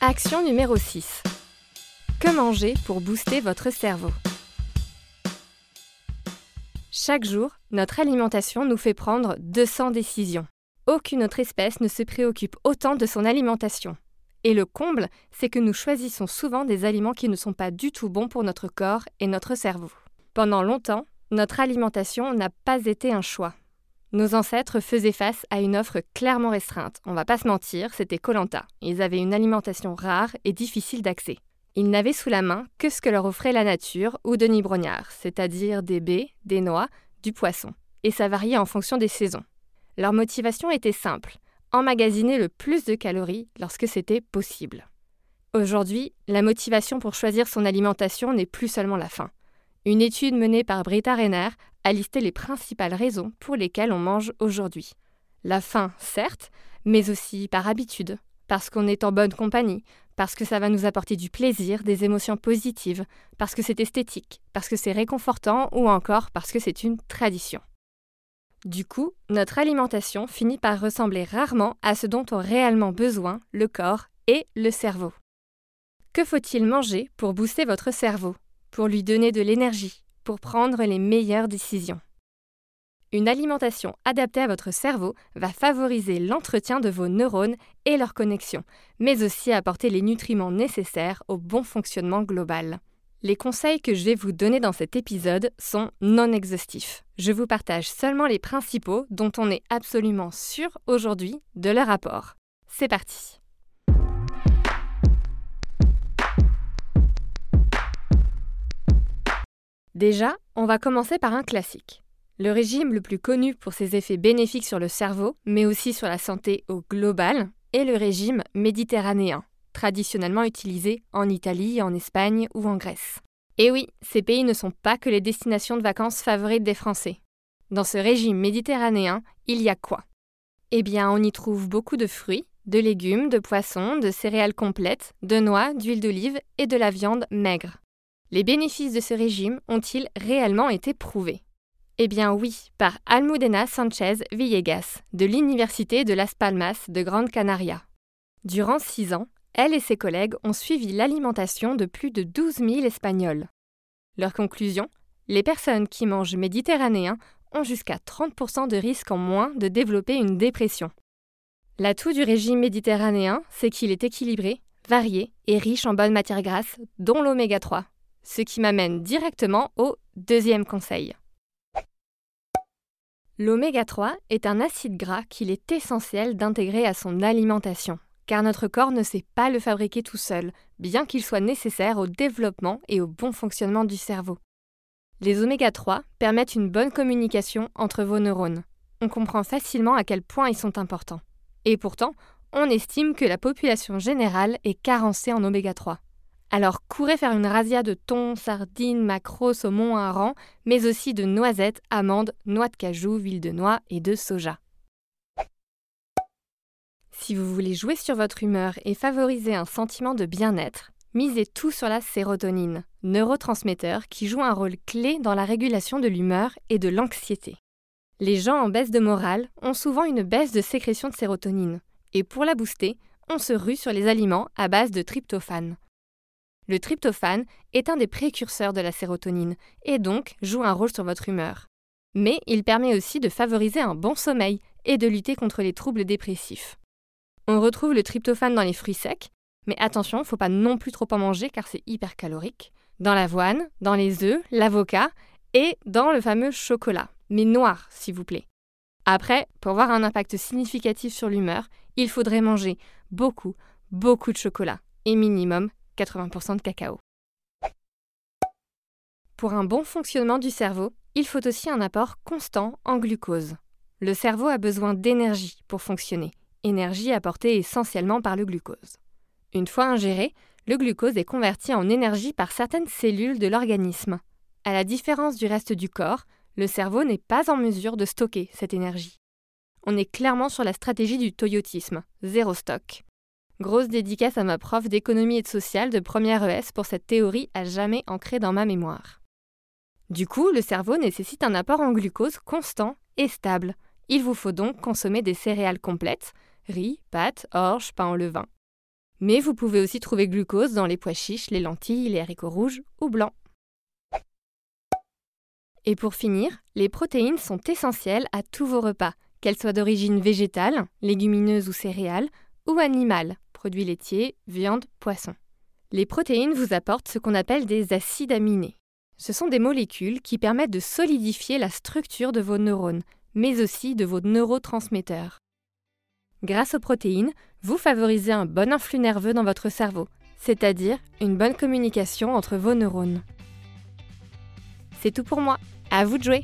Action numéro 6. Que manger pour booster votre cerveau? Chaque jour, notre alimentation nous fait prendre 200 décisions. Aucune autre espèce ne se préoccupe autant de son alimentation. Et le comble, c'est que nous choisissons souvent des aliments qui ne sont pas du tout bons pour notre corps et notre cerveau. Pendant longtemps, notre alimentation n'a pas été un choix. Nos ancêtres faisaient face à une offre clairement restreinte. On va pas se mentir, c'était Colanta. Ils avaient une alimentation rare et difficile d'accès. Ils n'avaient sous la main que ce que leur offrait la nature ou Denis Brognard, c'est-à-dire des baies, des noix, du poisson. Et ça variait en fonction des saisons. Leur motivation était simple emmagasiner le plus de calories lorsque c'était possible. Aujourd'hui, la motivation pour choisir son alimentation n'est plus seulement la faim. Une étude menée par Britta Renner a listé les principales raisons pour lesquelles on mange aujourd'hui. La faim, certes, mais aussi par habitude, parce qu'on est en bonne compagnie, parce que ça va nous apporter du plaisir, des émotions positives, parce que c'est esthétique, parce que c'est réconfortant ou encore parce que c'est une tradition. Du coup, notre alimentation finit par ressembler rarement à ce dont ont réellement besoin le corps et le cerveau. Que faut-il manger pour booster votre cerveau, pour lui donner de l'énergie, pour prendre les meilleures décisions Une alimentation adaptée à votre cerveau va favoriser l'entretien de vos neurones et leurs connexions, mais aussi apporter les nutriments nécessaires au bon fonctionnement global. Les conseils que je vais vous donner dans cet épisode sont non exhaustifs. Je vous partage seulement les principaux dont on est absolument sûr aujourd'hui de leur apport. C'est parti Déjà, on va commencer par un classique. Le régime le plus connu pour ses effets bénéfiques sur le cerveau, mais aussi sur la santé au global, est le régime méditerranéen traditionnellement utilisés en Italie, en Espagne ou en Grèce. Et oui, ces pays ne sont pas que les destinations de vacances favorites des Français. Dans ce régime méditerranéen, il y a quoi? Eh bien, on y trouve beaucoup de fruits, de légumes, de poissons, de céréales complètes, de noix, d'huile d'olive et de la viande maigre. Les bénéfices de ce régime ont-ils réellement été prouvés? Eh bien oui, par Almudena Sanchez Villegas, de l'Université de Las Palmas de Grande Canaria. Durant six ans, elle et ses collègues ont suivi l'alimentation de plus de 12 000 Espagnols. Leur conclusion Les personnes qui mangent méditerranéen ont jusqu'à 30% de risque en moins de développer une dépression. L'atout du régime méditerranéen, c'est qu'il est équilibré, varié et riche en bonnes matières grasses, dont l'oméga 3. Ce qui m'amène directement au deuxième conseil. L'oméga 3 est un acide gras qu'il est essentiel d'intégrer à son alimentation car notre corps ne sait pas le fabriquer tout seul, bien qu'il soit nécessaire au développement et au bon fonctionnement du cerveau. Les oméga 3 permettent une bonne communication entre vos neurones. On comprend facilement à quel point ils sont importants. Et pourtant, on estime que la population générale est carencée en oméga 3. Alors courez faire une razzia de thon, sardines, maquereaux, saumon, hareng, mais aussi de noisettes, amandes, noix de cajou, huile de noix et de soja. Si vous voulez jouer sur votre humeur et favoriser un sentiment de bien-être, misez tout sur la sérotonine, neurotransmetteur qui joue un rôle clé dans la régulation de l'humeur et de l'anxiété. Les gens en baisse de morale ont souvent une baisse de sécrétion de sérotonine, et pour la booster, on se rue sur les aliments à base de tryptophane. Le tryptophane est un des précurseurs de la sérotonine, et donc joue un rôle sur votre humeur. Mais il permet aussi de favoriser un bon sommeil et de lutter contre les troubles dépressifs. On retrouve le tryptophane dans les fruits secs, mais attention, faut pas non plus trop en manger car c'est hyper calorique. Dans l'avoine, dans les œufs, l'avocat et dans le fameux chocolat, mais noir s'il vous plaît. Après, pour avoir un impact significatif sur l'humeur, il faudrait manger beaucoup, beaucoup de chocolat et minimum 80% de cacao. Pour un bon fonctionnement du cerveau, il faut aussi un apport constant en glucose. Le cerveau a besoin d'énergie pour fonctionner énergie apportée essentiellement par le glucose. Une fois ingéré, le glucose est converti en énergie par certaines cellules de l'organisme. À la différence du reste du corps, le cerveau n'est pas en mesure de stocker cette énergie. On est clairement sur la stratégie du toyotisme, zéro stock. Grosse dédicace à ma prof d'économie et de social de première ES pour cette théorie à jamais ancrée dans ma mémoire. Du coup, le cerveau nécessite un apport en glucose constant et stable. Il vous faut donc consommer des céréales complètes, riz, pâtes, orge, pain au levain. Mais vous pouvez aussi trouver glucose dans les pois chiches, les lentilles, les haricots rouges ou blancs. Et pour finir, les protéines sont essentielles à tous vos repas, qu'elles soient d'origine végétale, légumineuse ou céréales, ou animale, produits laitiers, viande, poisson. Les protéines vous apportent ce qu'on appelle des acides aminés. Ce sont des molécules qui permettent de solidifier la structure de vos neurones, mais aussi de vos neurotransmetteurs. Grâce aux protéines, vous favorisez un bon influx nerveux dans votre cerveau, c'est-à-dire une bonne communication entre vos neurones. C'est tout pour moi. À vous de jouer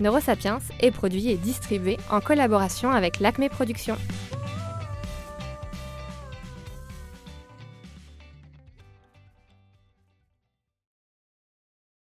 Neurosapiens est produit et distribué en collaboration avec l'Acme Productions.